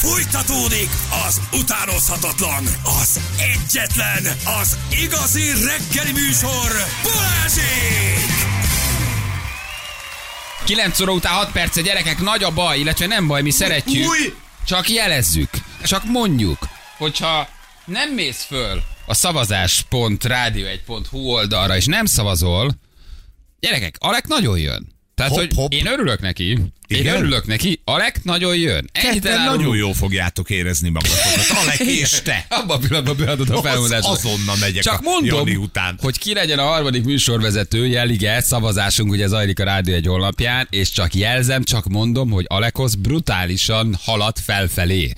Fújtatódik az utánozhatatlan, az egyetlen, az igazi reggeli műsor, Balázsék! 9 óra után 6 perce, gyerekek, nagy a baj, illetve nem baj, mi szeretjük. Új! Csak jelezzük, csak mondjuk, hogyha nem mész föl a szavazás.rádió1.hu oldalra, és nem szavazol, gyerekek, Alek nagyon jön. Tehát, Hopp, hogy én örülök neki. Én Igen? örülök neki. Alek nagyon jön. Ketten nagyon jól fogjátok érezni magatokat. Alek és te. Abban a pillanatban beadod a felmondást. azonnal megyek Csak a mondom, Jani után. hogy ki legyen a harmadik műsorvezető, jelige, szavazásunk ugye zajlik a Rádió egy honlapján, és csak jelzem, csak mondom, hogy Alekosz brutálisan halad felfelé.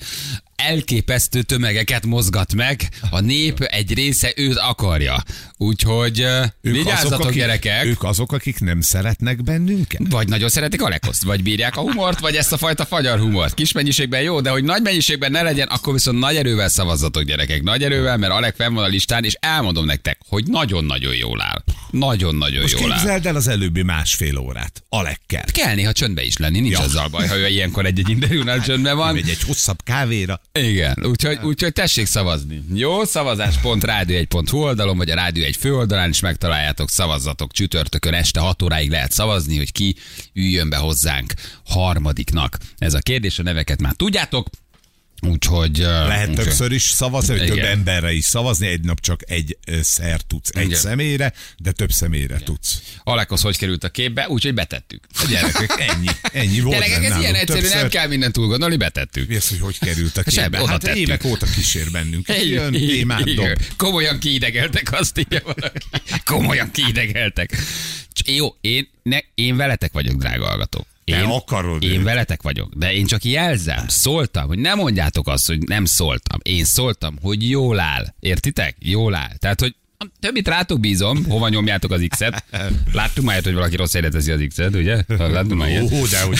Elképesztő tömegeket mozgat meg, a nép egy része őt akarja. Úgyhogy uh, vigyázzatok, akik, gyerekek! Ők azok, akik nem szeretnek bennünket? Vagy nagyon szeretik Alekoszt, vagy bírják a humort, vagy ezt a fajta fagyar humort. Kis mennyiségben jó, de hogy nagy mennyiségben ne legyen, akkor viszont nagy erővel szavazzatok, gyerekek. Nagy erővel, mert Alek fenn van a listán, és elmondom nektek, hogy nagyon-nagyon jól áll. Nagyon-nagyon Most jól áll. képzeld el az előbbi másfél órát. Alekkel. Kell néha csöndbe is lenni, nincs Ja. azzal baj, ha ő ilyenkor egy-egy interjúnál csöndben van. Megy egy hosszabb kávéra. Igen, úgyhogy, úgyhogy tessék szavazni. Jó, szavazás.rádió1.hu oldalon, vagy a Rádió egy főoldalán is megtaláljátok, szavazzatok csütörtökön este 6 óráig lehet szavazni, hogy ki üljön be hozzánk harmadiknak. Ez a kérdés, a neveket már tudjátok, úgyhogy... Lehet úgyhogy- többször is szavazni, hogy több Igen. emberre is szavazni. Egy nap csak egy szer tudsz, egy Igen. személyre, de több személyre tudsz. Alekhoz hogy került a képbe, úgyhogy betettük. A gyerekek, ennyi, ennyi volt. Gyerekek, ez ilyen egyszerű, nem kell mindent túl gondolni, betettük. Mi az, hogy hogy került a képbe? oda Hát tettük. évek óta kísér bennünket. Igen, Jön, témát igen. dob. Komolyan kiidegeltek, azt írja valaki. Komolyan kiidegeltek. Jó, én, ne, én veletek vagyok, drága hallgatók. Én, akarod Én őt. veletek vagyok, de én csak jelzem, szóltam, hogy nem mondjátok azt, hogy nem szóltam. Én szóltam, hogy jól áll. Értitek? Jól áll. Tehát, hogy többit rátok bízom, hova nyomjátok az X-et. Láttuk már, hogy valaki rossz helyre teszi az X-et, ugye? Láttuk már ilyet. Ó, de hogy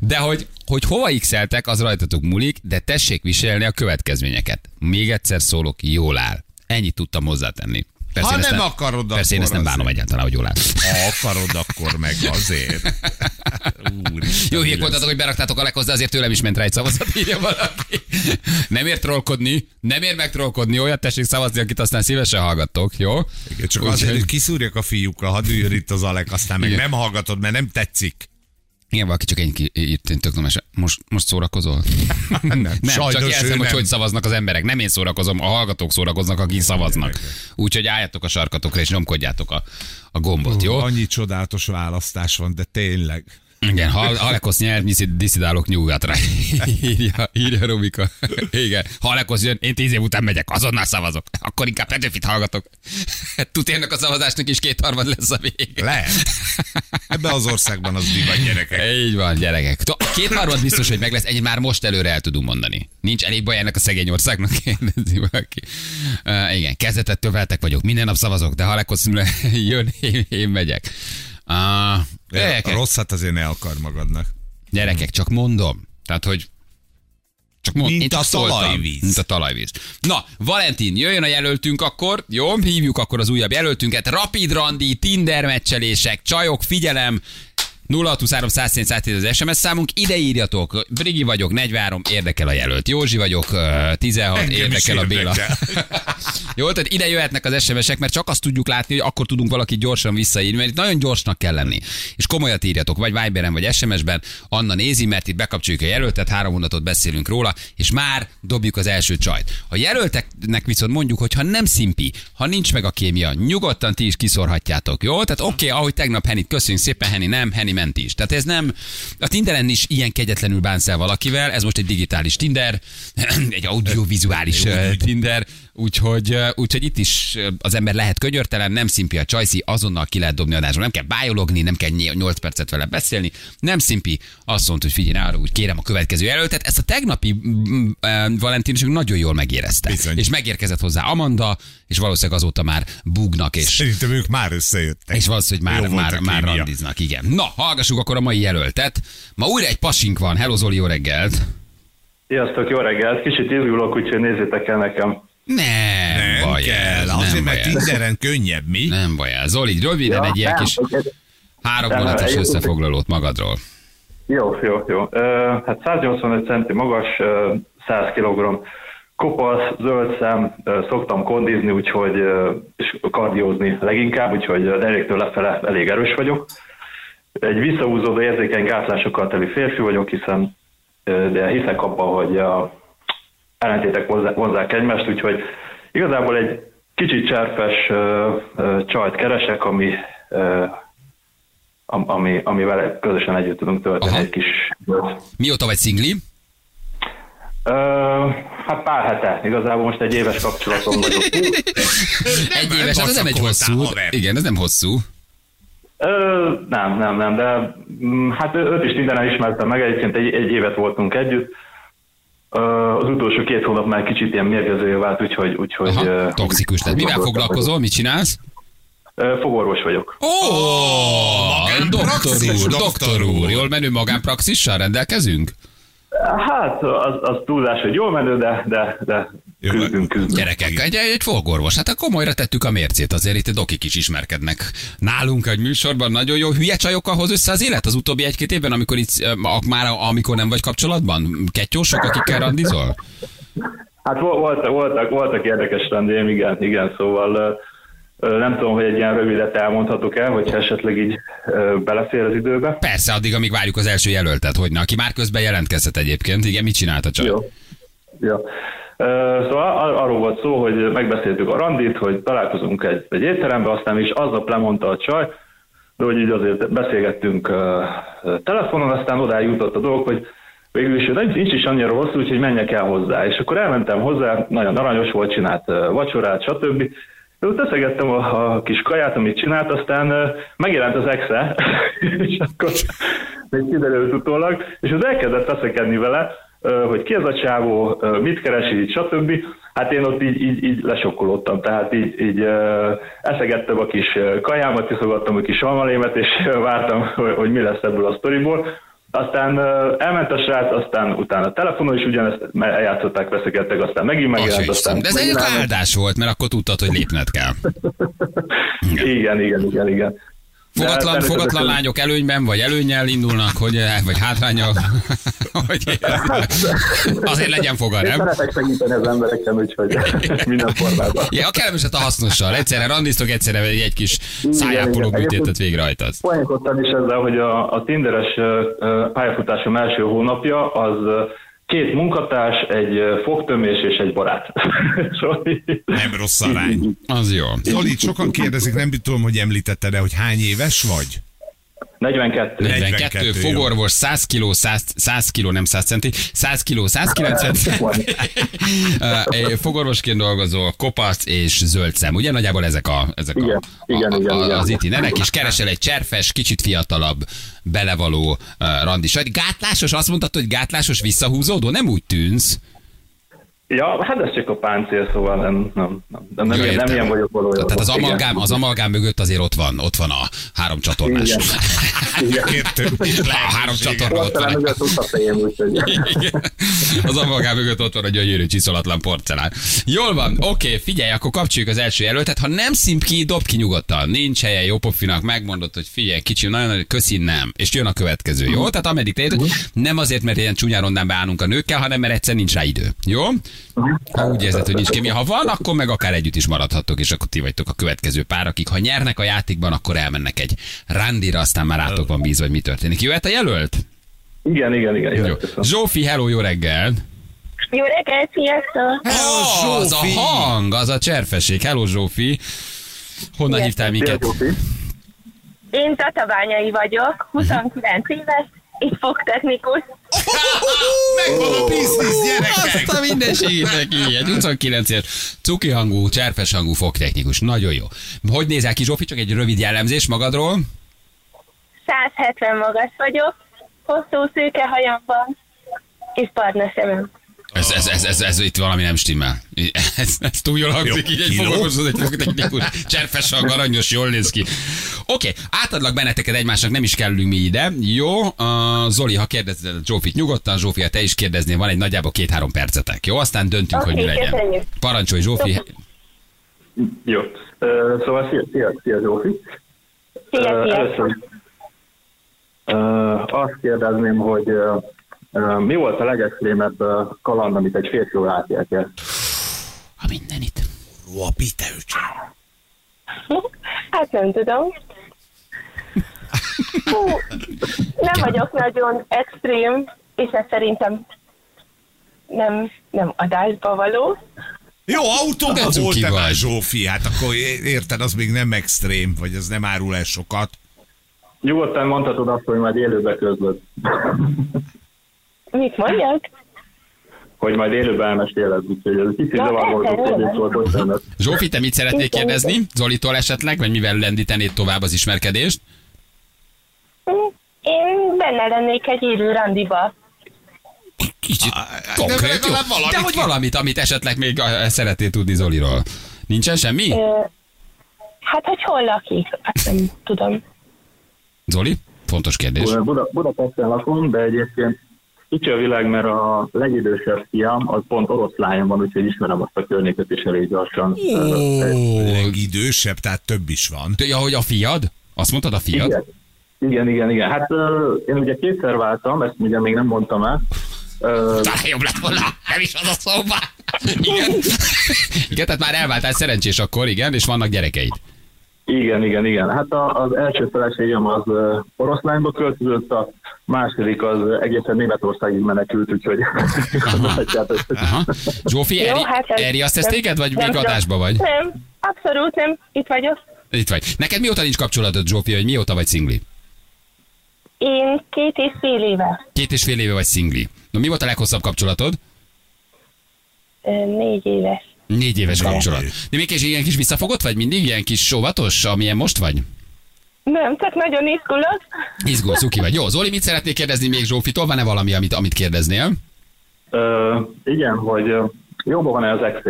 De hogy, hogy hova x az rajtatok múlik, de tessék viselni a következményeket. Még egyszer szólok, jól áll. Ennyit tudtam hozzátenni. Persze Ha ezt nem akarod, Persze én ezt nem bánom azért. egyáltalán, hogy jól áll. ha akarod, akkor meg azért. Úristen, Jó, lesz? voltatok, hogy beraktátok a lekhoz, de azért tőlem is ment rá egy szavazat, írja valaki. Nem ér trollkodni, nem ér megtrollkodni, olyat tessék szavazni, akit aztán szívesen hallgattok, jó? Csak Úgyhogy- azért, hogy kiszúrjak a fiúkkal, hadd üljön itt az Alek, aztán meg Igen. nem hallgatod, mert nem tetszik. Igen, valaki csak ennyi ki- írt, én tök nem esem. Most, most szórakozol? nem, nem sajnos csak jelzem, hogy nem. hogy szavaznak az emberek. Nem én szórakozom, a hallgatók szórakoznak, akik szavaznak. Úgyhogy álljatok a sarkatokra és nyomkodjátok a, a gombot, jó? Annyi csodálatos választás van, de tényleg. Igen, ha Alekosz nyer, diszidálok nyugatra. írja, írja Rubika. Igen, ha Alekosz jön, én tíz év után megyek, azonnal szavazok. Akkor inkább Petőfit hallgatok. Tudjának a szavazásnak is kétharmad lesz a vége. Lehet. Ebben az országban az divat gyerekek. Így van, gyerekek. Kétharmad biztos, hogy meg lesz, egy már most előre el tudunk mondani. Nincs elég baj ennek a szegény országnak, kérdezi valaki. Uh, igen, kezdetettől veltek vagyok, minden nap szavazok, de ha Alekosz jön, én, én megyek. A gyerekek, rosszat azért ne akar magadnak. Gyerekek, csak mondom. Tehát, hogy csak mond, Mint a talajvíz. Mint a talajvíz. Na, Valentin, jöjjön a jelöltünk akkor, jó? Hívjuk akkor az újabb jelöltünket. Rapid Randi, Tinder meccselések, csajok, figyelem, 0623 110 az SMS számunk, ide írjatok, Brigi vagyok, 43, érdekel a jelölt. Józsi vagyok, ö, 16, Engem érdekel a Béla. Jó, tehát ide jöhetnek az SMS-ek, mert csak azt tudjuk látni, hogy akkor tudunk valakit gyorsan visszaírni, mert itt nagyon gyorsnak kell lenni. És komolyat írjatok, vagy Viberen, vagy SMS-ben. Anna nézi, mert itt bekapcsoljuk a jelöltet, három mondatot beszélünk róla, és már dobjuk az első csajt. A jelölteknek viszont mondjuk, hogy ha nem szimpi, ha nincs meg a kémia, nyugodtan ti is kiszorhatjátok, jó? Tehát oké, okay, ahogy tegnap Henit, köszönjük szépen, Heni nem, Heni ment is. Tehát ez nem, a Tinderen is ilyen kegyetlenül bánsz el valakivel, ez most egy digitális Tinder, egy audiovizuális ö, Tinder, úgyhogy, úgyhogy itt is az ember lehet könyörtelen, nem szimpi a csajszi, azonnal ki lehet dobni adásba, nem kell bájologni, nem kell 8 percet vele beszélni, nem szimpi, azt mondta, hogy figyelj, arra úgy kérem a következő jelöltet. Ezt a tegnapi ö, Valentin is nagyon jól megérezte. Bizony. És megérkezett hozzá Amanda, és valószínűleg azóta már búgnak, és Szerintem ők már összejöttek. és valószínűleg már, már, már randiznak, igen. Na, hallgassuk akkor a mai jelöltet. Ma újra egy pasink van. Hello Zoli, jó reggelt. Sziasztok, jó reggelt! Kicsit izgulok, úgyhogy nézzétek el nekem. Nem, Nem baj kell, ez, azért, nem baj mert ez. Tinderen könnyebb, mi? Nem baj ez. Zoli, röviden egy ilyen kis három egy- összefoglalót magadról. Jó, jó, jó. Hát 185 centi magas, ö, 100 kg kopasz, zöld szem, szoktam kondizni, úgyhogy és kardiózni leginkább, úgyhogy deréktől lefele elég erős vagyok. Egy visszahúzódó érzékeny gátlásokkal teli férfi vagyok, hiszen de hiszek abban, hogy a ellentétek vonzá- vonzák egymást, úgyhogy igazából egy kicsit cserpes ö, ö, csajt keresek, ami ö, am- ami, amivel közösen együtt tudunk tölteni Aha. egy kis. Mióta vagy szingli? Ö, hát pár hete, igazából most egy éves kapcsolatom vagyok. Egy éves, hát ez nem egy hosszú. haver. Igen, ez nem hosszú. Ö, nem, nem, nem, de mm, hát ő- őt is mindenen ismertem meg, egyébként egy, egy évet voltunk együtt. Ö, az utolsó két hónap már kicsit ilyen mérgezője vált, úgyhogy... úgyhogy Aha, ö, toxikus. Tehát mivel foglalkozol, mit csinálsz? fogorvos vagyok. Ó, doktor magánpraxis, úr, doktor doktor úr. Jól menő magánpraxissal rendelkezünk? Hát, az, az túlzás, hogy jól menő, de, de, de küzdünk, küzdünk. Gyerekek, egy, egy fogorvos, hát akkor komolyra tettük a mércét, azért itt a dokik is ismerkednek. Nálunk egy műsorban nagyon jó hülye csajokkal hoz össze az élet az utóbbi egy-két évben, amikor itt, már amikor nem vagy kapcsolatban? Kettyósok, akikkel randizol? Hát vol- voltak, voltak, voltak érdekes rendjeim, igen, igen, szóval nem tudom, hogy egy ilyen rövidet elmondhatok el, hogyha esetleg így belefér az időbe. Persze, addig, amíg várjuk az első jelöltet, hogy na, aki már közben jelentkezett egyébként. Igen, mit csinált a csaj? Jó. Jó. Szóval ar- arról volt szó, hogy megbeszéltük a randit, hogy találkozunk egy, egy étterembe, aztán is aznap lemondta a csaj, de hogy így azért beszélgettünk telefonon, aztán odáig jutott a dolog, hogy végül is nincs, nincs is annyira hosszú, úgyhogy menjek el hozzá. És akkor elmentem hozzá, nagyon aranyos volt, csinált vacsorát, stb. De ott eszegettem a, a kis kaját, amit csinált, aztán megjelent az exe, és akkor még kiderült utólag, és az elkezdett veszekedni vele, hogy ki ez a csávó, mit keres így, stb. Hát én ott így, így, így lesokkolódtam, tehát így, így eszegettem a kis kajámat, iszogattam a kis almalémet, és vártam, hogy, mi lesz ebből a sztoriból. Aztán elment a srác, aztán utána telefonon is ugyanezt eljátszották, veszekedtek, aztán megint megjelent, aztán De ez egy áldás volt, mert akkor tudtad, hogy lépned kell. Igen, igen, igen, igen. Fogatlan, fogatlan lányok előnyben, vagy előnyel indulnak, hogy, vagy hátrányal. hogy azért legyen fogad, Én nem? szeretek segíteni az embereken, úgyhogy minden formában. Ja, a kellemeset a hasznossal. Egyszerre randiztok, egyszerre egy kis szájápoló műtétet végrehajtasz. Poénkodtam is ezzel, hogy a, a Tinderes pályafutásom első hónapja az két munkatárs, egy fogtömés és egy barát. Szóval Nem rossz arány. Az jó. Zoli, sokan kérdezik, nem tudom, hogy említetted de hogy hány éves vagy? 42. 42, 42, jó. fogorvos, 100 kiló, 100, 100 kiló, nem 100 centi, 100 kiló, 190 centi. Fogorvosként dolgozol, kopasz és zöld szem. Ugye nagyjából ezek a, ezek a, Igen, igen, a, igen, a, igen. az itinerek, és keresel egy cserfes, kicsit fiatalabb, belevaló uh, randisat. Gátlásos, azt mondtad, hogy gátlásos visszahúzódó? Nem úgy tűnsz. Ja, hát ez csak a páncél, szóval nem, nem, nem, nem, nem, ilyen, nem ilyen vagyok valójában. Tehát az amalgám, az amalgám mögött azért ott van, ott van a három csatornás. Igen. Kértő. A három csatorna ott van. Az amalgám mögött ott van a gyönyörű csiszolatlan porcelán. Jól van, oké, figyelj, akkor kapcsoljuk az első jelöltet. Ha nem szimp ki, dob ki nyugodtan. Nincs helye jó pofinak, megmondod, hogy figyelj, kicsi, nagyon nagy, köszi, nem. És jön a következő, jó? Tehát ameddig te érted, nem azért, mert ilyen csúnyán rondán beállunk a nőkkel, hanem mert egyszer nincs rá idő. Jó? Ha úgy érzed, hogy nincs kémia, ha van, akkor meg akár együtt is maradhattok, és akkor ti vagytok a következő pár, akik ha nyernek a játékban, akkor elmennek egy randira, aztán már rátok van bízva, hogy mi történik. Jöhet a jelölt? Igen, igen, igen. Jó. Zsófi, hello, jó reggel! Jó reggelt, sziasztok! Oh, az a hang, az a cserfesség. Hello, Zsófi. Honnan hívtál minket? Zsófi. Én Tatabányai vagyok, 29 éves, és fogtechnikus. Megvan a biznisz, gyerekek! Azt a mindenségét neki. Egy 29 éves cuki hangú, cserfes hangú fogtechnikus. Nagyon jó. Hogy nézel ki, Zsófi? Csak egy rövid jellemzés magadról. 170 magas vagyok, hosszú szőke hajam van, és barna szemem. Ez, ez, ez, ez, ez, itt valami nem stimmel. Ez, ez túl jól hangzik, Jó, így egy fogorvoshoz, egy fogtechnikus, cserfes hang, aranyos, jól néz ki. Oké, átadlak benneteket egymásnak, nem is kellünk mi ide. Jó, uh, Zoli, ha kérdezed Zsófit nyugodtan, Zsófi, ha te is kérdeznél, van egy nagyjából két-három percetek. Jó, aztán döntünk, Oké, hogy mi legyen. köszönjük. Parancsolj, Zsófi. Jó. Ö, Szóval szia, szia, szia Zsófi. Szia, szia! Először, Uh, azt kérdezném, hogy uh, uh, mi volt a legextrémebb kaland, amit egy férfival átéltél? Ha mindenit. Ó, pite öcsém. Hát nem tudom. Hú, nem vagyok nagyon extrém, és ez szerintem nem, nem adásba való. Jó, autóban cuki volt-e már. Zsófi? Hát akkor érted, az még nem extrém, vagy az nem árul el sokat. Nyugodtan mondhatod azt, hogy majd élőbe közlöd. Mit mondjak? hogy majd élőben elmeséled, úgyhogy ez egy kicsit nyilván. volt, bocsánat. Zsófi, te mit szeretnél Igen, kérdezni? Zolitól esetleg, vagy mivel lendítenéd tovább az ismerkedést? Én benne lennék egy élő randiba. Kicsit konkrét, de jó? valamit De hogy valamit, amit esetleg még eh, szeretnél tudni Zoliról. Nincsen semmi? Ö, Hát, hogy hol lakik, azt nem tudom. Zoli? Fontos kérdés. Buda, Budapesten lakom, de egyébként kicsi a világ, mert a legidősebb fiam, az pont oroszlányon van, úgyhogy ismerem azt a környéket is elég gyorsan. Legidősebb, tehát több is van. ja, hogy a fiad? Azt mondtad a fiad? Igen. Igen, igen, igen. Hát ö, én ugye kétszer váltam, ezt ugye még nem mondtam el. Talán jobb lett volna, nem is az a szóba. Igen. igen, tehát már elváltál szerencsés akkor, igen, és vannak gyerekeid. Igen, igen, igen. Hát a, az első feleségem az oroszlányba költözött, a második az egészen Németországig menekült, úgyhogy gondolhatjátok. Aha. Zsófi, Eri, ez- Eri azt tesz nem- téged, vagy még adásba vagy? Nem, abszolút nem. Itt vagyok. Itt vagy. Neked mióta nincs kapcsolatod, Zsófi, hogy mióta vagy szingli? Én két és fél éve. Két és fél éve vagy szingli. Na mi volt a leghosszabb kapcsolatod? Négy éves. Négy éves kapcsolat. De még is ilyen kis visszafogott vagy mindig? Ilyen kis óvatos, amilyen most vagy? Nem, csak nagyon izgulok. Izgul, szuki vagy. Jó, Zoli, mit szeretnél kérdezni még Zsófitól? Van-e valami, amit, amit kérdeznél? Ö, igen, hogy jobban van-e az ex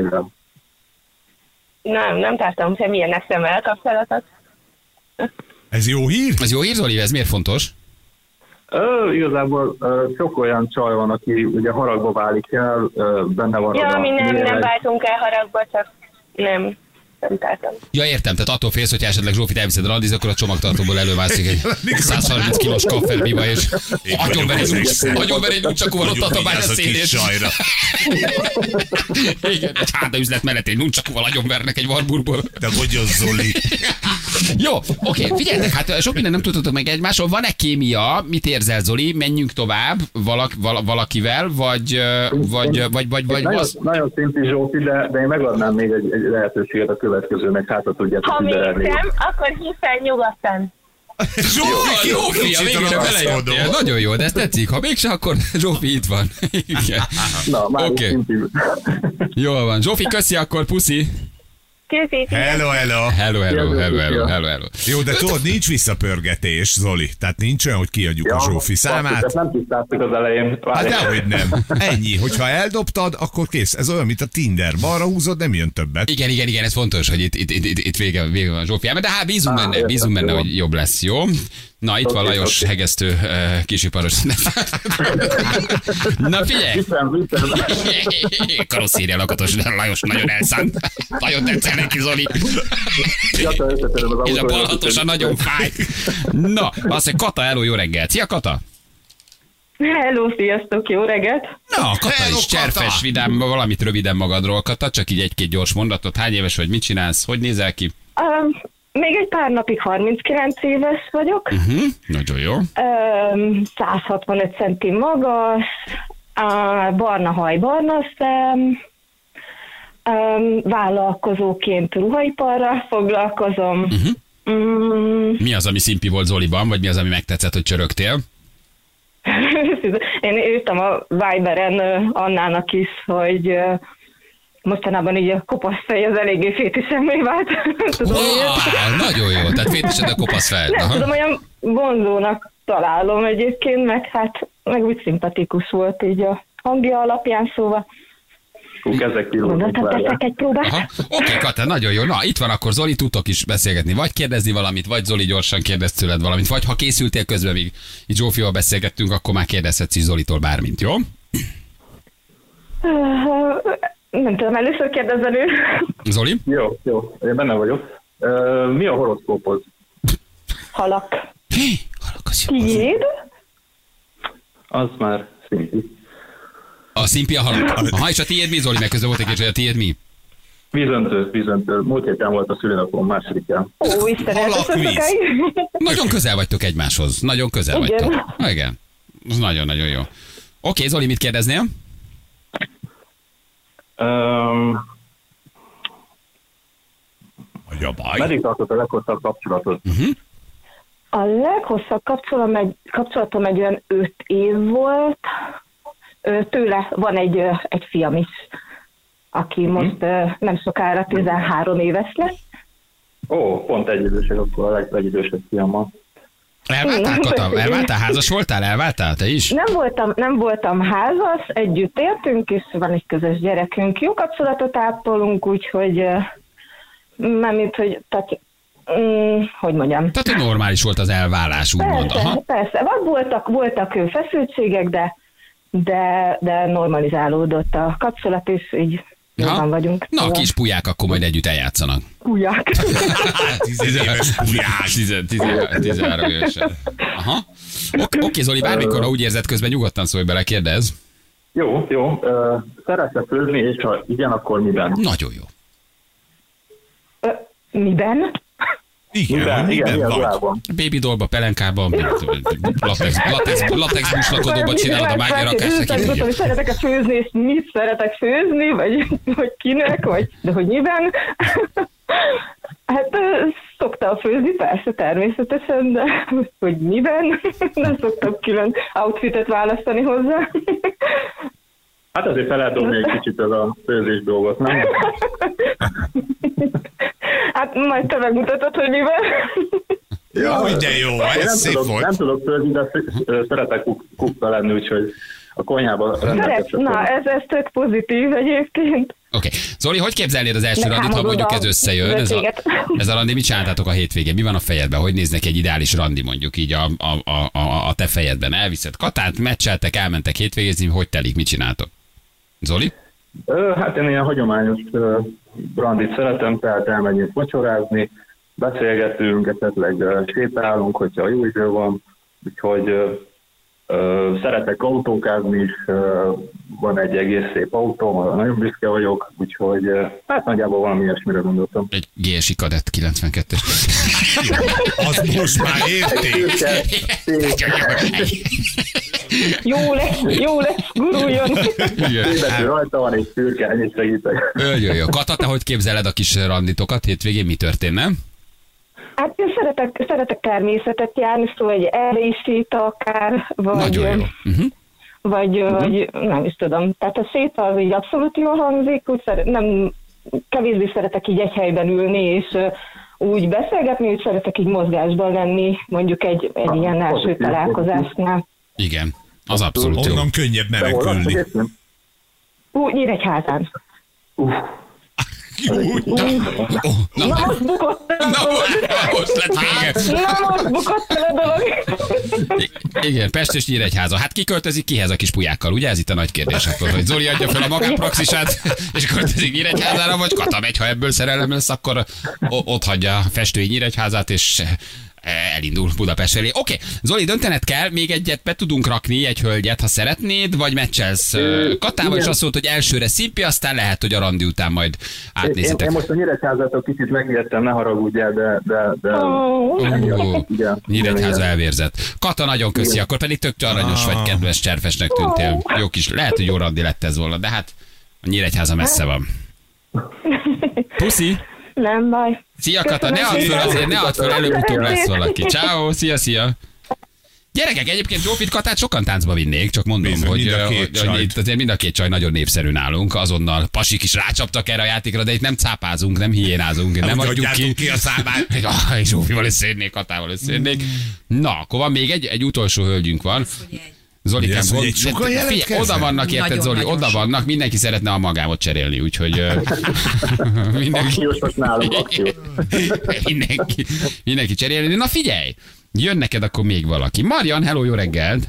Nem, nem tartom semmilyen eszemmel kapcsolatot. Ez jó hír? Ez jó hír, Zoli? Ez miért fontos? Ö, igazából ö, sok olyan csaj van, aki ugye haragba válik el, ö, benne van Ja, mi nem, nem váltunk el haragba, csak nem, nem tartom. Ja, értem, tehát attól félsz, hogy esetleg Zsófit elviszed randizni, akkor a csomagtartóból előmászik egy 130 kilós kafferbiba, és agyonver egy agyonver egy nucsakúval ott a tabány a szélén. Igen, egy háda üzlet mellett egy nucsakúval agyonvernek egy varburból. De mondjon Zoli. Jó, oké, figyeljetek, hát sok minden nem tudtatok meg egymásról. Van-e kémia? Mit érzel, Zoli? Menjünk tovább valak, vala, valakivel, vagy, ö, vagy, vagy, vagy, vagy, Nagyon, az... nagyon szinti Zsófi, de, de én megadnám még egy, egy lehetőséget a következőnek, hát ha tudjátok Ha még nem, akkor fel nyugodtan. Zsófi, Jó, ragaszkodó. belejöttél. Nagyon jó, de ez tetszik. Ha mégse, akkor Zsófi itt van. Igen. Na, már Oké. okay. Jól van. Zsófi, köszi akkor, puszi. Köszi. Hello, hello. Hello, hello, hello, hello, hello, hello. Jó, de tudod, nincs visszapörgetés, Zoli. Tehát nincs olyan, hogy kiadjuk a Zsófi Ezt számát. nem tisztáztuk az elején. Hát Várj. dehogy nem. Ennyi. Hogyha eldobtad, akkor kész. Ez olyan, mint a Tinder. Balra húzod, nem jön többet. Igen, igen, igen, ez fontos, hogy itt, itt, itt, itt, vége, vége van Zsófi. De hát bízunk benne, bízunk benne, hogy jobb lesz, jó? Na, itt van Oké, Lajos oké. hegesztő uh, kisiparos. Na figyelj! Karosszéria lakatos, de Lajos nagyon elszánt. Nagyon tetszel neki, Zoli. És a balhatosa nagyon fáj. Na, azt mondja, Kata, hello, jó reggelt. Szia, Kata! Hello, sziasztok, jó reggelt! Na, Kata Hello, is Kata! cserfes, vidám, valamit röviden magadról, Kata, csak így egy-két gyors mondatot. Hány éves vagy, mit csinálsz, hogy nézel ki? Um, pár napig 39 éves vagyok, Hm? Nagyon jó. um, 165 centi magas, uh, barna haj, barna szem, um, vállalkozóként ruhaiparral foglalkozom. Mhm. Mm, Mi az, ami szimpi volt Zoliban, vagy mi az, ami megtetszett, hogy csörögtél? Én írtam a Viberen ö, Annának is, hogy ö, mostanában így a kopasz fej az eléggé fétisemmé vált. tudom, miért. Wow, nagyon jó, tehát fétised a kopasz fel. Nem Aha. tudom, olyan vonzónak találom egyébként, meg hát meg úgy szimpatikus volt így a hangja alapján, szóval kilózni. gondoltam, teszek egy próbát. Oké, Kata, nagyon jó. Na, itt van akkor Zoli, tudtok is beszélgetni. Vagy kérdezni valamit, vagy Zoli gyorsan kérdez tőled valamit, vagy ha készültél közben, míg itt Zsófival beszélgettünk, akkor már kérdezhetsz is Zolitól bármint, jó? Nem tudom, először kérdezzen ő. Zoli? Jó, jó, én benne vagyok. Mi a horoszkópod? Halak. Hé, halak, az Tiéd? Az már szintű. A szimpi a halott. Aha, és a tiéd mi, Zoli? Meg közben volt egy kérdés, hogy a tiéd mi? Vízöntő, vízöntő. Múlt héten volt a szülinapom, másodikán. Ó, Istenem. Nagyon közel vagytok egymáshoz. Nagyon közel Igen. vagytok. Igen. Ez nagyon-nagyon jó. Oké, Zoli, mit kérdeznél? Um, a baj. meddig tartott a leghosszabb kapcsolatot? A leghosszabb kapcsolatom egy, kapcsolatom egy olyan öt év volt. Tőle van egy, egy fiam is, aki most ö, nem sokára 13 éves lesz. Ó, pont egy idősek, akkor a leg, legidősebb fiammal. Elváltál, Kata? Elváltál? Házas voltál? Elváltál? Te is? Nem voltam, nem voltam házas, együtt éltünk, és van egy közös gyerekünk. Jó kapcsolatot ápolunk, úgyhogy nem itt, hogy, tehát, mm, hogy mondjam. Tehát, hogy normális volt az elvállás, úgymond. Persze, Aha. persze. Voltak, voltak feszültségek, de, de, de normalizálódott a kapcsolat, és így Jobban vagyunk. Na, a kis pulyák akkor majd együtt eljátszanak. Ujjak. Tízéves pulyás. 13 évesen. Aha. Ok- Oké, Zoli, bármikor, ha úgy érzed, közben nyugodtan szólj bele, kérdez. Jó, jó. Szeretne főzni, és ha igen, akkor miben? Nagyon jó. Ö, Miben? Igen, Miben? hogy Igen, világban? Baby dollba, pelenkába, latex, latex, latex buslakadóba csinálod a mágia rakást. Tudom, hogy szeretek-e főzni, és mit szeretek főzni, vagy, vagy kinek, vagy de hogy miben. Hát szoktam főzni, persze, természetesen, de hogy miben, nem szoktam külön outfitet választani hozzá. Hát azért fel lehet dobni egy kicsit ez a főzés dolgot, nem? Hát majd te megmutatod, hogy miben. Jó, de jó, Én ez nem szép tudok, nem volt. tudok főzni, de szeretek kuk- kukta lenni, úgyhogy a konyhában Szeret, na, ez, ez tök pozitív egyébként. Oké. Zoli, hogy képzelnéd az első randit, ha mondjuk ez összejön? Ez a, ez a randi, mit csináltátok a hétvégén? Mi van a fejedben? Hogy néznek egy ideális randi mondjuk így a, a, a, a, a te fejedben? Elviszed Katát, meccseltek, elmentek hétvégézni, hogy telik, mit csináltok? Zoli? Hát én ilyen hagyományos brandit szeretem, tehát elmegyünk vacsorázni, beszélgetünk, esetleg sétálunk, hogyha jó idő van, úgyhogy szeretek autókázni is, van egy egész szép autóm, nagyon büszke vagyok, úgyhogy hát nagyjából valami ilyesmire gondoltam. Egy GSI Kadett 92-es. Az most már érték. Jó lesz, jó lesz, guruljon. Tényleg rajta van egy szürke, ennyit segítek. Jó, jó. Kata, te hogy képzeled a kis randitokat? Hétvégén mi történne? Hát én szeretek, szeretek természetet járni, szóval egy séta akár, vagy, Nagyon jó. Uh-huh. vagy, vagy nem is tudom. Tehát a séta az így abszolút jól hangzik, úgy szeret, nem, kevésbé szeretek így egy helyben ülni, és úgy beszélgetni, úgy szeretek így mozgásban lenni, mondjuk egy, egy ilyen első pozitív, találkozásnál. Igen. Az abszolút jó. Onnan könnyebb menekülni. egyébként? Ú, Nyíregyházán. Úgy. Oh, na, Na most bukott el na, dolog. most lett vége. Na most bukott el a dolog. Igen, Pest és Nyíregyháza. Hát ki költözik kihez a kis pulyákkal, ugye? Ez itt a nagy kérdés akkor, hogy Zoli adja fel a magánpraxisát, és költözik Nyíregyházára, vagy Kata megy, ha ebből szerelem lesz, akkor ott hagyja a festői Nyíregyházát, és elindul Budapest felé. Oké, Zoli, döntened kell, még egyet be tudunk rakni, egy hölgyet, ha szeretnéd, vagy meccselsz Katával, és igen. azt mondod, hogy elsőre szimpi, aztán lehet, hogy a randi után majd Én, átnézitek. én most a Nyíregyházától kicsit megijedtem, ne haragudjál, de... de, de igen, Nyíregyháza igen. elvérzett. Kata, nagyon köszi, akkor pedig tök aranyos vagy, kedves, cserfesnek tűntél. Jó kis, lehet, hogy jó randi lett ez volna, de hát a Nyíregyháza messze van. Puszi! Nem baj. Szia Kata, ne add föl azért, ne add föl, előbb-utóbb lesz valaki. Ciao, szia, szia! Gyerekek, egyébként Zsófit Katát sokan táncba vinnék, csak mondom, Bizony, hogy, hogy, hogy itt azért mind a két csaj nagyon népszerű nálunk, azonnal pasik is rácsaptak erre a játékra, de itt nem cápázunk, nem hiénázunk, nem Úgy adjuk ki. ki a számát. Zsófival összejönnék, Katával összejönnék. Na, akkor van még egy, egy utolsó hölgyünk van. Zolikám, Mi az, hogy sokan figyelj, jelentkeznek? oda vannak, érted Nagyon, Zoli, nagyon oda vannak, mindenki szeretne a magámot cserélni, úgyhogy mindenki, Akciósok nálunk, akció. mindenki, mindenki cserélni. Na figyelj, jön neked akkor még valaki. Marian, hello, jó reggelt!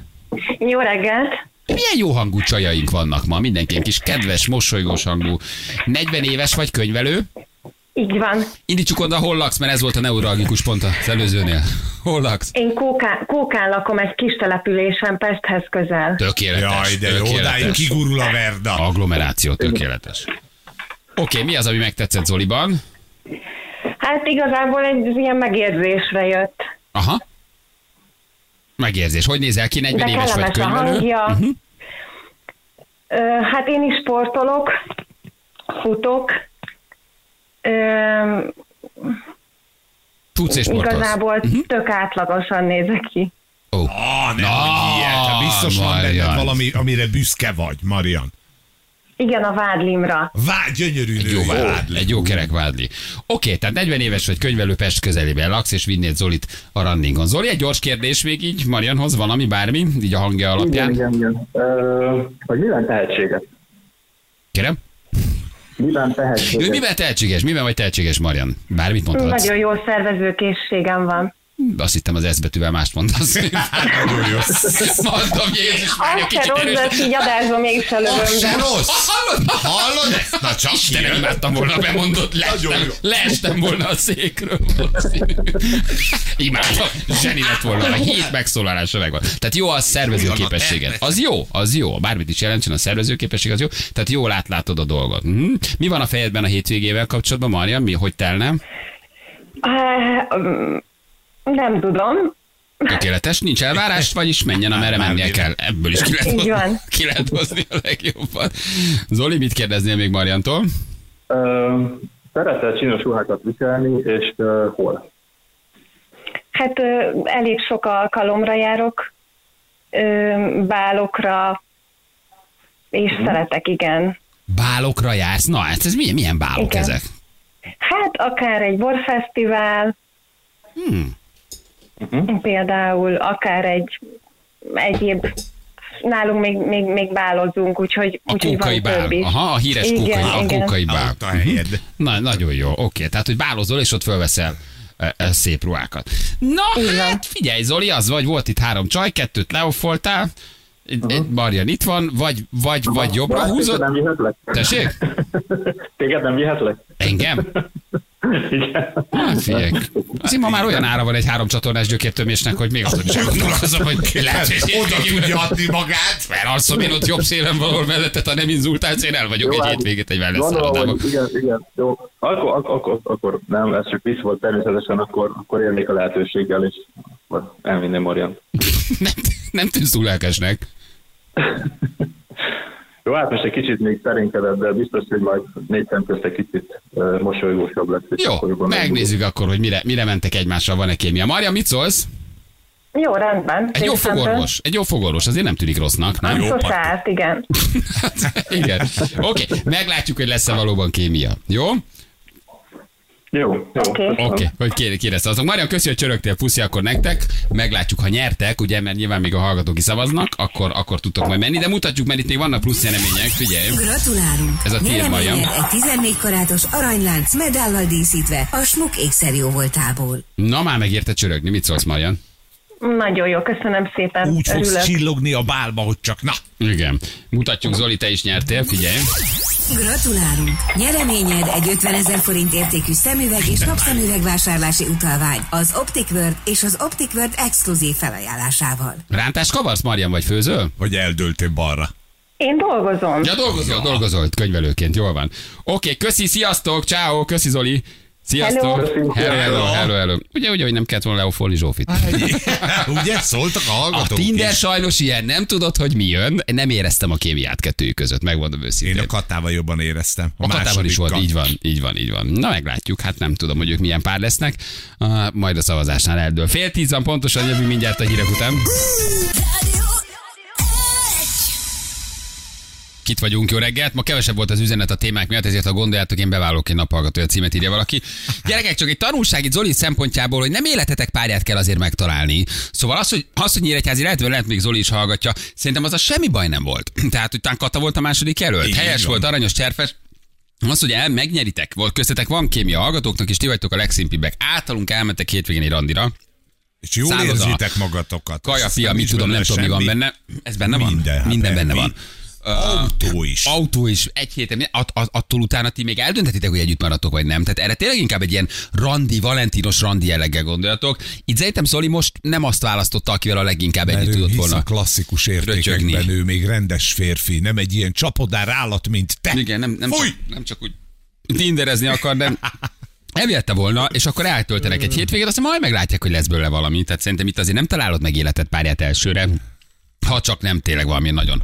Jó reggelt. Milyen jó hangú csajaink vannak ma, mindenki kis kedves, mosolygós hangú. 40 éves vagy könyvelő? Így van. Indítsuk oda, hol laksz, mert ez volt a neuralgikus pont az előzőnél. Hol laksz? Én Kókán, Kókán lakom egy kis településen, Pesthez közel. Tökéletes. Jaj, de jó, odáig tökéletes. kigurul a verda. Agglomeráció, tökéletes. Oké, mi az, ami megtetszett Zoliban? Hát igazából egy ilyen megérzésre jött. Aha. Megérzés. Hogy nézel ki? 40 De éves vagy könyvelő? hangja. Mhm. Hát én is sportolok, futok. Tudsz és igazából Mhm. tök átlagosan nézek ki. Ó. Ah, nem, Na, hogy ilyet. Hát biztos van benned valami, amire büszke vagy, Marian. Igen, a vádlimra. Vá, gyönyörű Egy jó, vádli. egy jó kerek vádli. Oké, tehát 40 éves vagy könyvelő Pest közelében laksz, és vinnéd Zolit a randingon. Zoli, egy gyors kérdés még így Marianhoz, valami, bármi, így a hangja alapján. Igen, igen, igen. Ö, hogy miben tehetséges? Kérem? Miben Ő tehetséges? miben tehetséges? Miben vagy tehetséges, Marian? Bármit mondhatsz. Nagyon jó szervezőkészségem van. Azt hittem az S betűvel mást mondasz. Nagyon jó. Mondom, Jézus, Azt se kicsit rossz, de így adásba mégse lövöm. Az se rossz. Hallod? Hallod ezt? Na csak Istenem, imádtam volna, bemondott, leestem, leestem volna a székről. Imádtam, zseni lett volna, a hét megszólalása megvan. Tehát jó a szervező képességed. Az jó, az jó. Bármit is jelentsen, a szervező képesség az jó. Tehát jól átlátod a dolgot. Mhm. Mi van a fejedben a hétvégével kapcsolatban, Marian? Mi, hogy telne? Nem tudom. Tökéletes, nincs elvárás, vagyis menjen, amerre mennie kell. Ebből is ki lehet, hozni, van. ki lehet hozni a legjobban. Zoli, mit kérdeznél még Mariantól? Ö, Szeretett csinos ruhákat viselni, és ö, hol? Hát ö, elég sok alkalomra járok, ö, bálokra, és szeretek, igen. Bálokra jársz? Na, hát ez milyen, milyen bálok Igen. ezek? Hát akár egy borfesztivál, Hmm. Például, akár egy egyéb, nálunk még, még, még bálozunk, úgyhogy, A úgyhogy kókai van bál. több is. Aha, a híres Igen, kókai, a igen. kókai bál. A helyed. Na, nagyon jó, oké. Tehát, hogy bálozol, és ott fölveszel e, e, szép ruhákat. Na, Igen. hát figyelj, Zoli, az vagy, volt itt három csaj, kettőt leoffoltál, uh-huh. Marian itt van, vagy, vagy, vagy jobbra Téged húzod. nem vihetlek? Tessék? Téged nem vihetlek? Engem? Igen. Hát figyelj. Ma már olyan ára van egy három csatornás gyökértömésnek, hogy még azon is elgondolkozom, hogy lehet, hogy Oda tudja adni magát. Mert alszom én ott jobb szélen valahol mellette, ha nem inzultálsz, én el vagyok egy hát, hétvégét egy wellness igen, igen, jó. Akkor, akkor, akkor, akkor nem, ez csak vicc volt természetesen, akkor, akkor élnék a lehetőséggel, és elvinném Marian. Nem, nem tűnsz túl lelkesnek. Jó, hát most egy kicsit még szerénkedett, de biztos, hogy majd négy szem közt egy kicsit mosolygósabb lesz. akkor Jó, jobban megnézzük akkor, hogy mire, mire mentek egymással, van-e kémia. Marja, mit szólsz? Jó, rendben. Egy jó fogorvos. Egy jó fogorvos, azért nem tűnik rossznak, nem? Sose állt, igen. Igen. Oké, meglátjuk, hogy lesz-e valóban kémia. Jó? Jó, jó. Oké. Oké, okay, hogy kére, kérezte. Marian, köszi, hogy csörögtél, puszi akkor nektek. Meglátjuk, ha nyertek, ugye, mert nyilván még a hallgatók is szavaznak, akkor, akkor tudtok majd menni, de mutatjuk, mert itt még vannak plusz nyeremények, figyelj. Gratulálunk! Ez a tiéd, Mariam. egy 14 karátos aranylánc medállal díszítve a Smuk ékszer jó voltából. Na már megérte csörögni, mit szólsz, Marian? Nagyon jó, köszönöm szépen. Úgy fogsz Örülök. csillogni a bálba, hogy csak na. Igen. Mutatjuk, Zoli, te is nyertél, figyelj. Gratulálunk! Nyereményed egy 50 ezer forint értékű szemüveg és napszemüveg vásárlási utalvány az Optic World és az Optic World exkluzív felajánlásával. Rántás kavarsz, Marian, vagy főzöl? Vagy eldöltél balra. Én dolgozom. Ja, dolgozol, dolgozol könyvelőként, jól van. Oké, köszi, sziasztok, ciao, köszi Zoli. Sziasztok. Hello. Hello, hello, hello. Ugye, ugye, hogy nem kellett volna leofolni Zsófit. Ugye? Szóltak a A hallgatók Tinder is. sajnos ilyen, nem tudod, hogy mi jön. Nem éreztem a kémiát kettőjük között, megmondom Én őszintén. a katával jobban éreztem. A Katában is volt, így van, így van, így van. Na meglátjuk, hát nem tudom, hogy ők milyen pár lesznek. Uh, majd a szavazásnál eldől. Fél tíz van pontosan, jövünk mindjárt a hírek után. Kit vagyunk, jó reggelt. Ma kevesebb volt az üzenet a témák miatt, ezért ha gondoljátok, én bevállalok egy naphallgatója címet írja valaki. Gyerekek, csak egy tanulság itt Zoli szempontjából, hogy nem életetek párját kell azért megtalálni. Szóval az, hogy, az, hogy Nyíregyházi lehet, lehet még Zoli is hallgatja, szerintem az a semmi baj nem volt. Tehát, hogy talán Kata volt a második jelölt. Így Helyes van. volt, aranyos, cserfes, az, hogy el, megnyeritek, volt köztetek van kémia hallgatóknak, és ti vagytok a legszimpibbek. Általunk elmentek hétvégén egy randira. És jól Szálloda. érzitek magatokat. Kaja, fia, mit tudom, nem tudom, mi van benne. Ez benne van? Minden, hát Minden benne elvi. van. Autó is. Autó is, egy héten, att, att, attól utána ti még eldöntetitek, hogy együtt maradtok, vagy nem. Tehát erre tényleg inkább egy ilyen randi, valentinos randi jelleggel gondoljatok. Itt szerintem Zoli most nem azt választotta, akivel a leginkább Mert együtt tudott volna. a klasszikus értékekben, ő még rendes férfi, nem egy ilyen csapodár állat, mint te. Igen, nem, nem, Fúj! csak, nem csak úgy tinderezni akar, de elvihette volna, és akkor eltöltenek egy hétvégét, aztán majd meglátják, hogy lesz belőle valami. Tehát szerintem itt azért nem találod meg életed párját elsőre, ha csak nem tényleg valami nagyon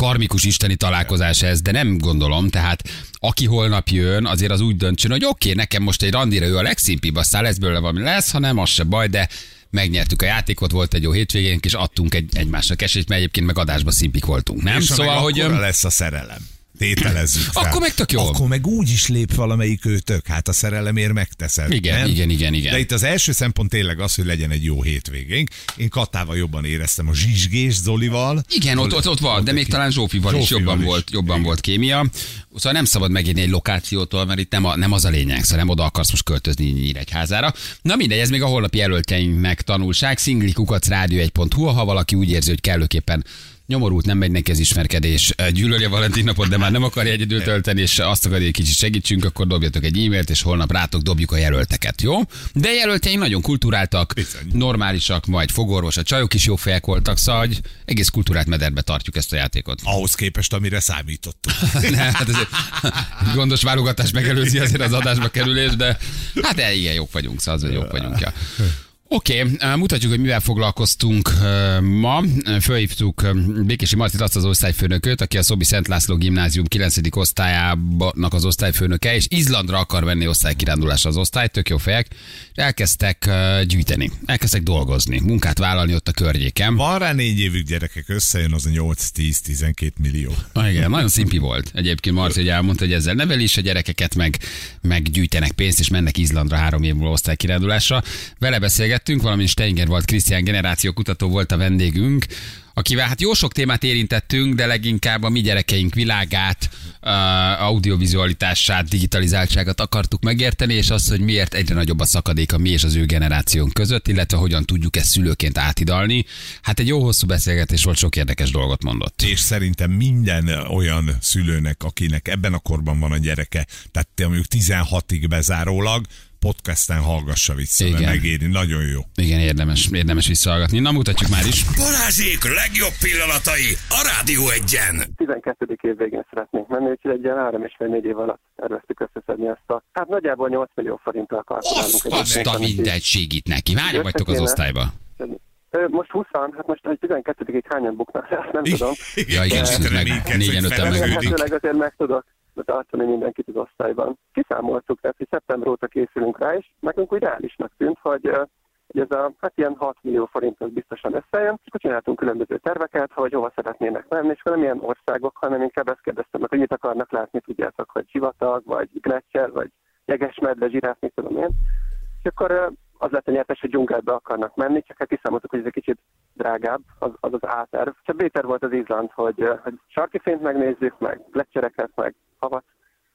karmikus isteni találkozás ez, de nem gondolom, tehát aki holnap jön, azért az úgy döntsön, hogy oké, okay, nekem most egy randira ő a legszimpibb, aztán lesz belőle valami lesz, ha nem, az se baj, de megnyertük a játékot, volt egy jó hétvégénk, és adtunk egy, egymásnak esélyt, mert egyébként meg adásba szimpik voltunk, nem? És szóval, hogy... lesz a szerelem. Tételezzük fel. Akkor meg tök jó. Akkor meg úgy is lép valamelyik őtök, hát a szerelemért megteszed. Igen, nem? igen, igen, igen. De itt az első szempont tényleg az, hogy legyen egy jó hétvégénk. Én Katával jobban éreztem a zsizsgés Zolival. Igen, ott, ott, ott van, de még talán Zsófival, is Zsófival jobban is. volt, jobban Igen. volt kémia. Szóval nem szabad megírni egy lokációtól, mert itt nem, a, nem az a lényeg, szóval nem oda akarsz most költözni Nyíregyházára. Na mindegy, ez még a holnapi jelölteinknek tanulság. szinglikukacrádió1.hu, ha valaki úgy érzi, hogy kellőképpen nyomorult, nem megy neki az ismerkedés, gyűlöli a Valentin napot, de már nem akarja egyedül tölteni, és azt akarja, hogy kicsit segítsünk, akkor dobjatok egy e-mailt, és holnap rátok dobjuk a jelölteket, jó? De jelölteink nagyon kulturáltak, Bizony. normálisak, majd fogorvos, a csajok is jó fejek voltak, szóval hogy egész kultúrát mederbe tartjuk ezt a játékot. Ahhoz képest, amire számítottunk. Ne, hát egy gondos válogatás megelőzi azért az adásba kerülés, de hát el, igen, jók vagyunk, szóval az, hogy jók vagyunk. Ja. Oké, okay, mutatjuk, hogy mivel foglalkoztunk ma. Fölhívtuk Békési Martit, azt az osztályfőnököt, aki a Szobi Szent László gimnázium 9. osztályának az osztályfőnöke, és Izlandra akar menni osztálykirándulásra az osztály, tök jó fejek. Elkezdtek gyűjteni, elkezdtek dolgozni, munkát vállalni ott a környéken. Van rá négy évük gyerekek, összejön az a 8-10-12 millió. Ah, igen, nagyon szimpi volt. Egyébként Marci hogy elmondta, hogy ezzel neveli is a gyerekeket, meg, meg gyűjtenek pénzt, és mennek Izlandra három év múlva osztálykirándulásra. Vele beszélgettünk, valamint Steinger volt, Krisztián generációkutató volt a vendégünk, akivel hát jó sok témát érintettünk, de leginkább a mi gyerekeink világát, audiovizualitását, digitalizáltságot akartuk megérteni, és azt, hogy miért egyre nagyobb a szakadék a mi és az ő generációnk között, illetve hogyan tudjuk ezt szülőként átidalni. Hát egy jó hosszú beszélgetés volt, sok érdekes dolgot mondott. És szerintem minden olyan szülőnek, akinek ebben a korban van a gyereke, tehát te mondjuk 16-ig bezárólag, podcasten hallgassa vissza, mert Igen. megéri, nagyon jó. Igen, érdemes, érdemes visszahallgatni. Na, mutatjuk már is. Balázsék legjobb pillanatai a Rádió egyen. 12. év végén szeretnénk menni, úgyhogy egy ilyen 3,5-4 év alatt terveztük összeszedni ezt a... Hát nagyjából 8 millió forinttal kalkulálunk. Azt a mindegy segít neki. Hányan vagytok az osztályba? Most 20 hát most egy 12-ig hányan buknak, ezt nem tudom. Ja, igen, meg reménykedsz, négyen, hogy. Remélhetőleg azért meg tudok tartani mindenkit az osztályban. Kiszámoltuk, tehát hogy szeptember óta készülünk rá, és nekünk úgy reálisnak tűnt, hogy, hogy ez a hát ilyen 6 millió forint az biztosan összejön, és akkor csináltunk különböző terveket, hogy hova szeretnének menni, és akkor nem ilyen országok, hanem inkább ezt kérdeztem, meg, hogy mit akarnak látni, tudjátok, hogy sivatag, vagy gletszer, vagy jegesmedve, zsiráf, mit tudom én. És akkor az lett a nyertes, hogy dzsungelbe akarnak menni, csak hát kiszámoltuk, hogy ez egy kicsit drágább, az az, az A-terv. Csak B-terv volt az Izland, hogy, hogy sarki fényt megnézzük, meg gletszereket, meg havat.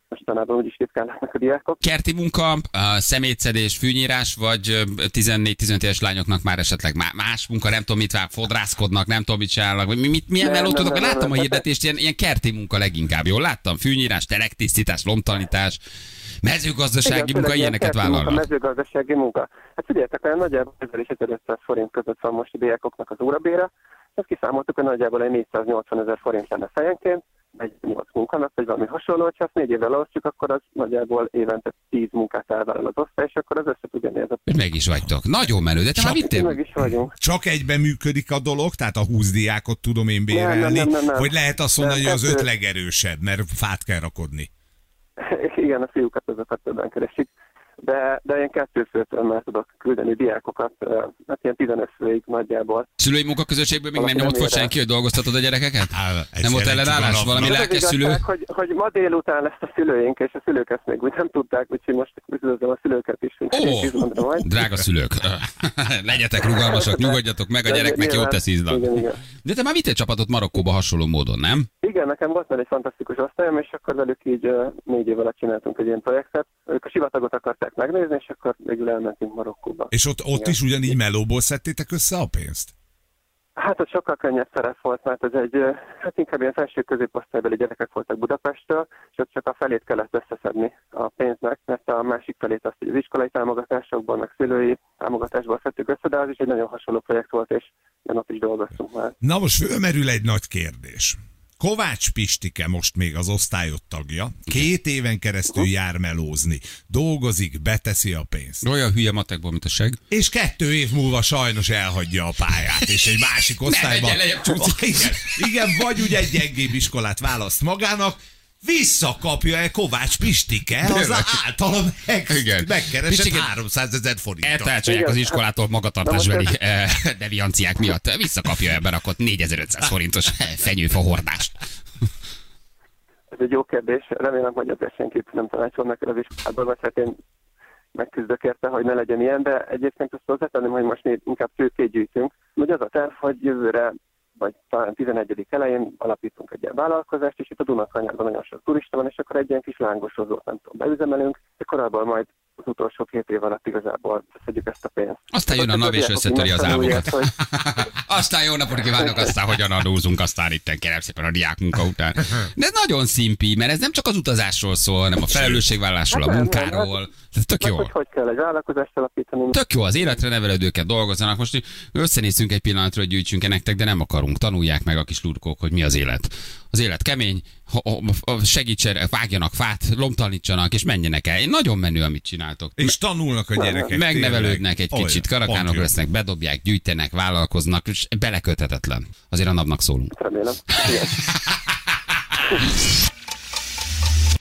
Mostanában úgyis ritkán látnak a diákok. Kerti munka, a szemétszedés, fűnyírás, vagy ö, 14-15 éves lányoknak már esetleg má- más munka, nem tudom mit vár, fodrászkodnak, nem tudom mit csinálnak, vagy mi- mit, milyen melót tudok, nem, láttam nem, a hirdetést, ilyen, ilyen kerti munka leginkább, jól láttam? Fűnyírás, telektisztítás, lomtalanítás, mezőgazdasági Igen, munka, ilyeneket kerti munka, vállalnak. mezőgazdasági munka. Hát figyeljetek, olyan nagyjából 1000 és 1500 forint között van most a diákoknak az órabére. Ezt kiszámoltuk, hogy nagyjából egy 480 ezer forint lenne fejenként, egy 8 munkanap, vagy valami hasonló, hogyha azt négy évvel elosztjuk, akkor az nagyjából évente 10 munkát elvállal az osztály, és akkor az össze tudja nézni. Meg is vagytok. Nagyon menő, de te már Meg vittél? is vagyunk. Csak egyben működik a dolog, tehát a 20 diákot tudom én bérelni, Nem, nem, nem, nem. hogy lehet azt mondani, Nem, hogy az öt legerősebb, mert fát kell rakodni. Igen, a fiúkat azokat többen keresik. De, de én kettőfőtől már tudok küldeni diákokat, hát ilyen 15 főig nagyjából. Szülői munkaközösségből még nem nyomott ér senki, hogy dolgoztatod a gyerekeket? Á, Nem volt ellenállás? Valami lelkes szülő? hogy, hogy ma délután lesz a szülőink, és a szülők ezt még úgy nem tudták, úgyhogy most üdvözlöm a szülőket is. Ó, majd. drága szülők, legyetek rugalmasak, nyugodjatok meg, a gyereknek jót tesz igen. De te már vittél csapatot Marokkóba hasonló módon, nem? Igen, nekem volt már egy fantasztikus osztályom, és akkor velük így négy év alatt csináltunk egy ilyen projektet. Ők a sivatagot akarták megnézni, és akkor végül elmentünk Marokkóba. És ott, ott Igen. is ugyanígy melóból szedtétek össze a pénzt? Hát ott sokkal könnyebb szerep volt, mert ez egy, hát inkább ilyen felső középosztálybeli gyerekek voltak Budapestről, és ott csak a felét kellett összeszedni a pénznek, mert a másik felét azt az iskolai támogatásokból, meg szülői támogatásból szedtük össze, de az is egy nagyon hasonló projekt volt, és én ott is dolgoztunk már. Na most fölmerül egy nagy kérdés. Kovács Pistike most még az osztályot tagja, két éven keresztül jár melózni, dolgozik, beteszi a pénzt. Olyan hülye matekból, mint a seg. És kettő év múlva sajnos elhagyja a pályát, és egy másik osztályban. menjen lejjebb csúszik. igen, igen, vagy ugye egy gyengébb iskolát választ magának, visszakapja-e Kovács Pistike az általam meg, Igen. megkeresett Pistike- 300 ezer forintot. Eltárcsolják az iskolától magatartásbeli eh, devianciák miatt. Visszakapja ebben akkor 4500 forintos fenyőfa hordást. Ez egy jó kérdés. Remélem, hogy ebben senkit nem tanácsol neked az iskolában, vagy hát én megküzdök érte, hogy ne legyen ilyen, de egyébként azt hozzátenném, hogy most még inkább tőkét gyűjtünk. Ugye az a terv, hogy jövőre vagy talán 11. elején alapítunk egy ilyen vállalkozást, és itt a Dunakanyarban nagyon sok turista van, és akkor egy ilyen kis lángosozót, nem tudom, beüzemelünk, de korábban majd az utolsó két év alatt igazából szedjük ezt a pénzt. Aztán jön a NAV és összetöri az álmokat. hogy- Aztán jó napot kívánok, aztán hogyan adózunk, aztán itten kérem szépen a diák munka után. De ez nagyon szimpi, mert ez nem csak az utazásról szól, hanem a felelősségvállásról, a Hát munkáról. Ez tök Meg jó. hogy hogy kell egy vállalkozást alapítani. Tök jó, az életre nevelődőket dolgozzanak. Most összenézünk egy pillanatra, hogy gyűjtsünk nektek, de nem akarunk. Tanulják meg a kis lurkók, hogy mi az élet. Az élet kemény, ha- ha- segítsen, vágjanak fát, lomtalanítsanak, és menjenek el. Nagyon menő, amit csináltok. És tanulnak a gyerekek. Megnevelődnek tényleg. egy kicsit, Olyan, karakánok lesznek, bedobják, gyűjtenek, vállalkoznak, és beleköthetetlen. Azért a napnak szólunk. Remélem.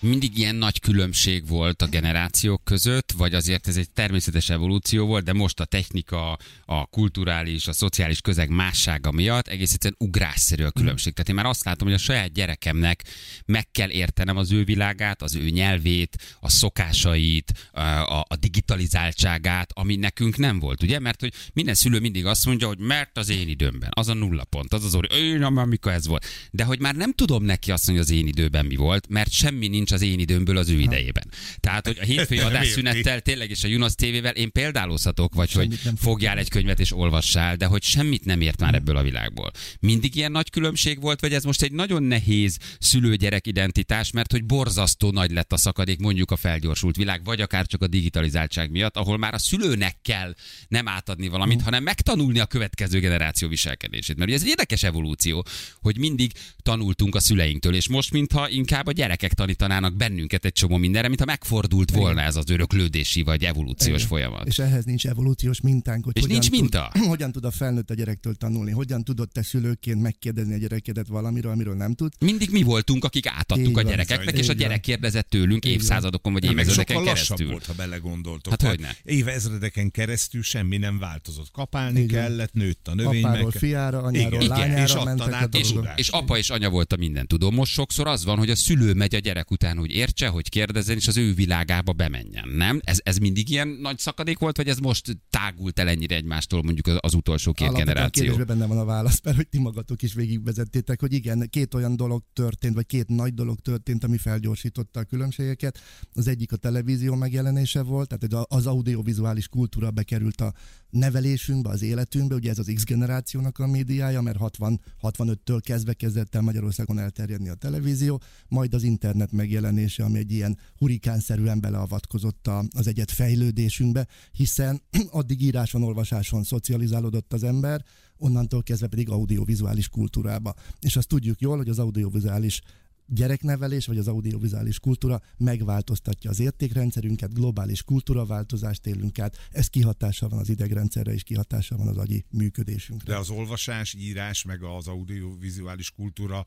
Mindig ilyen nagy különbség volt a generációk között, vagy azért ez egy természetes evolúció volt, de most a technika, a kulturális, a szociális közeg mássága miatt egész egyszerűen ugrásszerű a különbség. Tehát én már azt látom, hogy a saját gyerekemnek meg kell értenem az ő világát, az ő nyelvét, a szokásait, a, a, digitalizáltságát, ami nekünk nem volt, ugye? Mert hogy minden szülő mindig azt mondja, hogy mert az én időmben, az a nulla pont, az az orri, én amikor ez volt. De hogy már nem tudom neki azt mondani, hogy az én időben mi volt, mert semmi nincs az én időmből az ő idejében. Tehát, hogy a hétfői adásszünettel tényleg és a Junos TV-vel én példálózhatok, vagy Semmit hogy fogjál egy könyvet és olvassál, de hogy semmit nem ért már ebből a világból. Mindig ilyen nagy különbség volt, vagy ez most egy nagyon nehéz szülő-gyerek identitás, mert hogy borzasztó nagy lett a szakadék mondjuk a felgyorsult világ, vagy akár csak a digitalizáltság miatt, ahol már a szülőnek kell nem átadni valamit, hanem megtanulni a következő generáció viselkedését. Mert ugye ez egy érdekes evolúció, hogy mindig tanultunk a szüleinktől, és most mintha inkább a gyerekek tanítanának bennünket egy csomó mindenre, mintha megfordult volna ez az öröklődési vagy evolúciós Igen. folyamat. És ehhez nincs evolúciós mintánk, hogy És hogyan nincs minta? Tud, hogyan tud a felnőtt a gyerektől tanulni, hogyan tudod te szülőként megkérdezni a gyerekedet valamiről, amiről nem tud. Mindig mi voltunk, akik átadtuk Így a van. gyerekeknek, és a gyerek kérdezett tőlünk évszázadokon vagy évezredeken keresztül. volt, ha belegondoltok. Hát hogyne. Évezredeken keresztül semmi nem változott. Kapálni van. kellett, nőtt a növény. Apáról meg- fiára, anyáról Igen, lányára és mentek a És, és apa és anya volt a minden tudó. Most sokszor az van, hogy a szülő megy a gyerek után, hogy értse, hogy kérdezzen, és az ő világába bemenjen. Nem? Ez, ez mindig ilyen nagy szakadék volt, vagy ez most tágult el ennyire egymástól mondjuk az, az utolsó két Alapvetően generáció? kérdésben benne van a válasz, mert hogy ti magatok is végigvezettétek, hogy igen, két olyan dolog történt, vagy két nagy dolog történt, ami felgyorsította a különbségeket. Az egyik a televízió megjelenése volt, tehát az audiovizuális kultúra bekerült a nevelésünkbe, az életünkbe, ugye ez az X generációnak a médiája, mert 60, 65-től kezdve kezdett el Magyarországon elterjedni a televízió, majd az internet megjelenése, ami egy ilyen hurikánszerűen beleavatkozott az egyet fejlődésünkbe, hiszen addig íráson, olvasáson szocializálódott az ember, onnantól kezdve pedig audiovizuális kultúrába. És azt tudjuk jól, hogy az audiovizuális gyereknevelés vagy az audiovizuális kultúra megváltoztatja az értékrendszerünket, globális kultúraváltozást élünk át, ez kihatással van az idegrendszerre és kihatással van az agyi működésünkre. De az olvasás, írás, meg az audiovizuális kultúra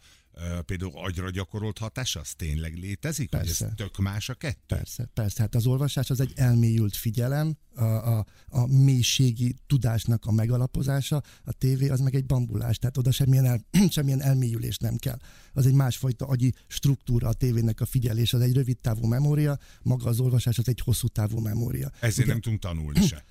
például agyra gyakorolt hatása, az tényleg létezik? Hogy Persze. ez tök más a kettő? Persze, persze. Hát az olvasás az egy elmélyült figyelem, a, a, a mélységi tudásnak a megalapozása, a tévé az meg egy bambulás, tehát oda semmilyen, el, semmilyen elmélyülés nem kell. Az egy másfajta agyi struktúra a tévének a figyelés, az egy rövid távú memória, maga az olvasás az egy hosszú távú memória. Ezért Ugye- nem tudunk tanulni se.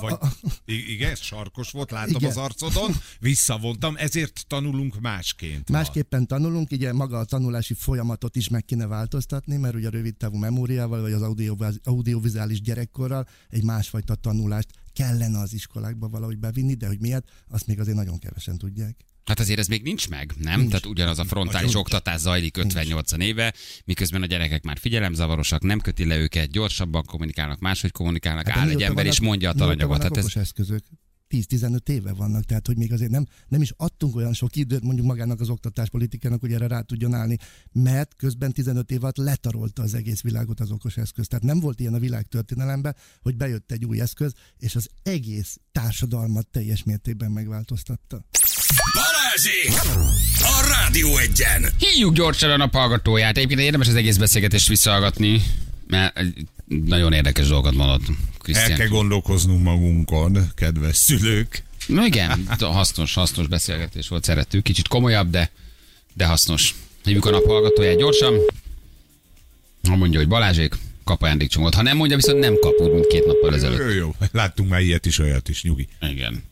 Vagy, igen, sarkos volt, látom Igen. az arcodon, visszavontam, ezért tanulunk másként. ma. Másképpen tanulunk, ugye maga a tanulási folyamatot is meg kéne változtatni, mert ugye a rövid távú memóriával, vagy az audioviz- audiovizuális gyerekkorral egy másfajta tanulást kellene az iskolákba valahogy bevinni, de hogy miért, azt még azért nagyon kevesen tudják. Hát azért ez még nincs meg, nem? Nincs. Tehát ugyanaz a frontális Nincs. oktatás zajlik 58 éve, miközben a gyerekek már figyelemzavarosak, nem köti le őket, gyorsabban kommunikálnak, máshogy kommunikálnak, Hát áll egy ember és mondja a talanyagot. Hát ez, eszközök. 10-15 éve vannak, tehát hogy még azért nem, nem is adtunk olyan sok időt mondjuk magának az oktatáspolitikának, hogy erre rá tudjon állni, mert közben 15 év alatt letarolta az egész világot az okos eszköz. Tehát nem volt ilyen a világ történelemben, hogy bejött egy új eszköz, és az egész társadalmat teljes mértékben megváltoztatta. Balázsék! A Rádió egyen! Hívjuk gyorsan a naphallgatóját. Egyébként érdemes az egész beszélgetést visszahallgatni, mert nagyon érdekes dolgokat mondott El Krisztián. kell gondolkoznunk magunkon, kedves szülők. Na igen, hasznos, hasznos beszélgetés volt, szerettük. Kicsit komolyabb, de, de hasznos. Hívjuk a naphallgatóját gyorsan. Ha mondja, hogy Balázsék, kap ajándékcsomót. Ha nem mondja, viszont nem kap, úgy, mint két nappal ezelőtt. Jó, jó, láttunk már ilyet is, olyat is, nyugi. Igen.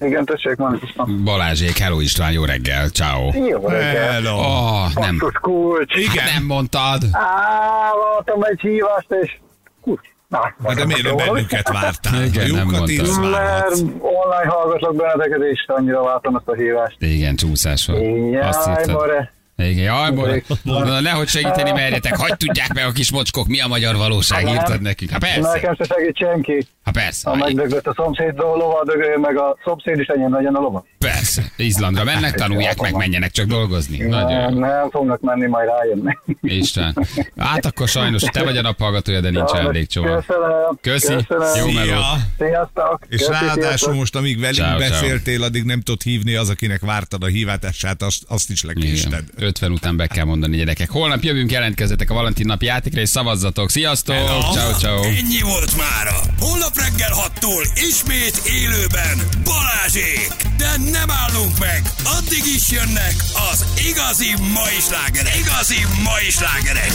Igen, tessék, van. Balázsék, hello István, jó reggel, ciao. Jó reggel. Hello. Oh, nem, Basszus kulcs. hát nem mondtad. Á, voltam egy hívást, és kulcs. Na, Na, de miért bennünket vártál? Igen, a nem írsz, Mert online hallgatlak benneteket, és annyira vártam ezt a hívást. Igen, csúszás van. Azt Jaj, írtad. bare. Igen, jaj. Na, nehogy segíteni merjetek, hagyd tudják meg a kis mocskok, mi a magyar valóság, Nem. írtad nekünk. Hát persze, Nekem se segít senki. hát persze, Ha megdöglött a szomszéd lova, dögöljön meg a szomszéd is ennyien legyen a lova. Persze. Izlandra mennek, tanulják meg, menjenek csak dolgozni. Nagyon Nem, nem fognak menni, majd rájönni. Isten. Hát akkor sajnos te vagy a naphallgatója, de nincs ajándékcsomag. Köszönöm. Köszi. Köszönöm. Jó meló. Szia! Sziasztok. És Köszi, ráadásul sziasztok. most, amíg velünk Ciao, ciao. beszéltél, addig nem tudod hívni az, akinek vártad a hívátását, azt, azt is lekésted. 50 után be kell mondani, gyerekek. Holnap jövünk, jelentkezzetek a Valentin nap játékra, és szavazzatok. Sziasztok! Ciao, ciao. Ennyi volt mára. Holnap reggel 6-tól ismét élőben Balázsék! De nem állunk meg! Addig is jönnek az igazi mai slágerek! Igazi mai slágerek!